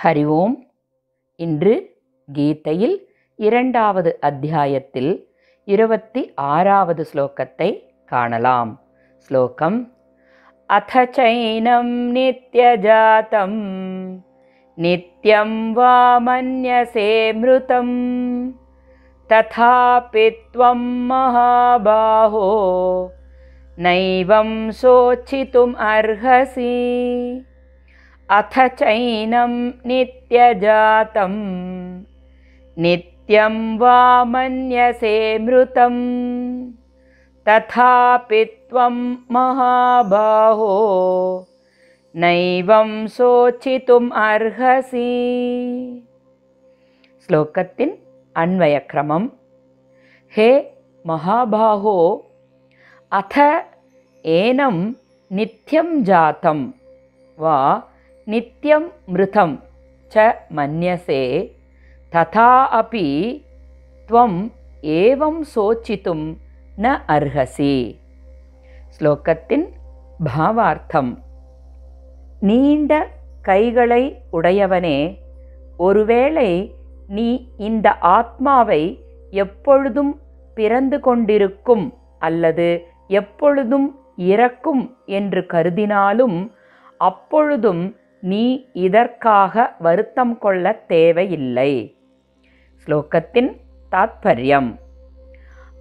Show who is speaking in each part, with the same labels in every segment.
Speaker 1: ஹரி ஓம் இன்று கீதையில் இரண்டாவது அத்தியாயத்தில் இருபத்தி ஆறாவது ஸ்லோகத்தை காணலாம் ஸ்லோகம் அத சைனம் நித்யஜாதம் நித்யம் வா மன்யசே மிருதம் तथापि त्वं महाबाहो नैवं शोचितुम् अर्हसि अथ चैनं नित्यजातं नित्यं वा मन्यसे मृतं तथापि त्वं महाबाहो नैवं शोचितुम् अर्हसि। श्लोकतिन् अन्वयक्रमं हे महाबाहो अथ एनं नित्यं जातं वा நித்தியம் மிருதம் ச மன்யசே. ததா அப்பி துவம் ஏவம் சோச்சித்தும் ந அர்ஹசி. ஸ்லோகத்தின் பாவார்த்தம். நீண்ட கைகளை உடையவனே ஒருவேளை நீ இந்த ஆத்மாவை எப்பொழுதும் பிறந்து கொண்டிருக்கும் அல்லது எப்பொழுதும் இறக்கும் என்று கருதினாலும் அப்பொழுதும் நீ இதற்காக வருத்தம் கொள்ள தேவையில்லை. ஸ்லோகத்தின் தாத்பரியம்.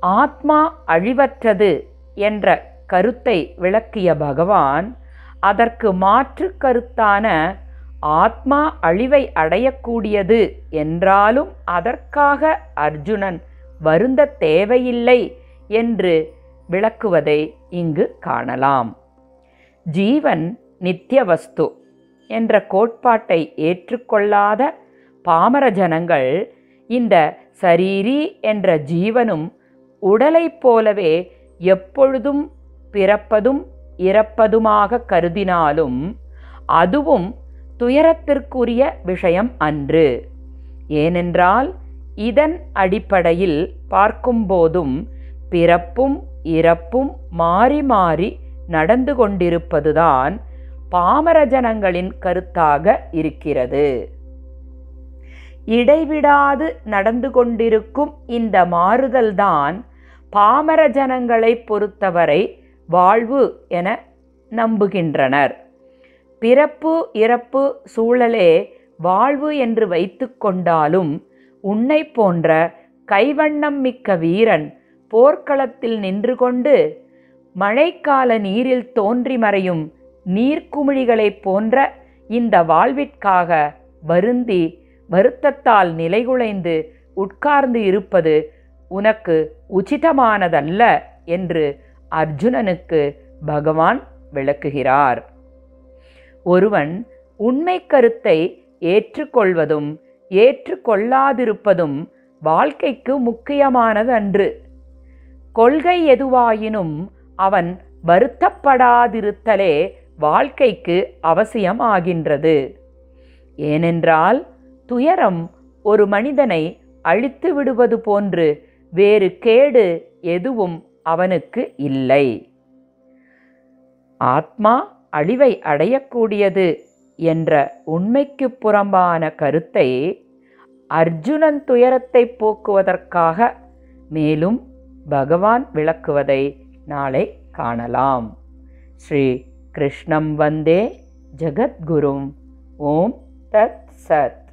Speaker 1: ஆத்மா அழிவற்றது என்ற கருத்தை விளக்கிய பகவான் அதற்கு மாற்று கருத்தான ஆத்மா அழிவை அடையக்கூடியது என்றாலும் அதற்காக அர்ஜுனன் வருந்த தேவையில்லை என்று விளக்குவதை இங்கு காணலாம். ஜீவன் நித்தியவஸ்து என்ற கோட்பாட்டை ஏற்றுக்கொள்ளாத பாமர ஜனங்கள் இந்த சரீரி என்ற ஜீவனும் உடலைப் போலவே எப்பொழுதும் பிறப்பதும் இறப்பதுமாக கருதினாலும் அதுவும் துயரத்திற்குரிய விஷயம் அன்று. ஏனென்றால் இதன் அடிப்படையில் பார்க்கும்போதும் பிறப்பும் இறப்பும் மாறி மாறி நடந்து கொண்டிருப்பதுதான் பாமர ஜனங்களின் கருத்தாக இருக்கிறது. இடைவிடாது நடந்து கொண்டிருக்கும் இந்த மாறுதல்தான் பாமர ஜனங்களை பொறுத்தவரை வாழ்வு என நம்புகின்றனர். பிறப்பு இறப்பு சூழலே வாழ்வு என்று வைத்து கொண்டாலும் உன்னை போன்ற கைவண்ணம் மிக்க வீரன் போர்க்களத்தில் நின்று கொண்டு மழைக்கால நீரில் தோன்றி மறையும் நீர்க்குமிழிகளைப் போன்ற இந்த வாழ்விற்காக வருந்தி வருத்தத்தால் நிலைகுலைந்து உட்கார்ந்து இருப்பது உனக்கு உச்சிதமானதல்ல என்று அர்ஜுனனுக்கு பகவான் விளக்குகிறார். ஒருவன் உண்மை கருத்தை ஏற்றுக்கொள்வதும் ஏற்றுக்கொள்ளாதிருப்பதும் வாழ்க்கைக்கு முக்கியமானது அன்று. கொள்கை எதுவாயினும் அவன் வருத்தப்படாதிருத்தலே வாழ்க்கைக்கு அவசியமாகின்றது. ஏனென்றால் துயரம் ஒரு மனிதனை அழித்து விடுவது போன்று வேறு கேடு எதுவும் அவனுக்கு இல்லை. ஆத்மா அழிவை அடையக்கூடியது என்ற உண்மைக்கு புறம்பான கருத்தை அர்ஜுனன் துயரத்தை போக்குவதற்காக மேலும் பகவான் விளக்குவதை நாளை காணலாம். ஸ்ரீ कृष्णं वंदे जगद्गुरुम्। ॐ तत्सत्।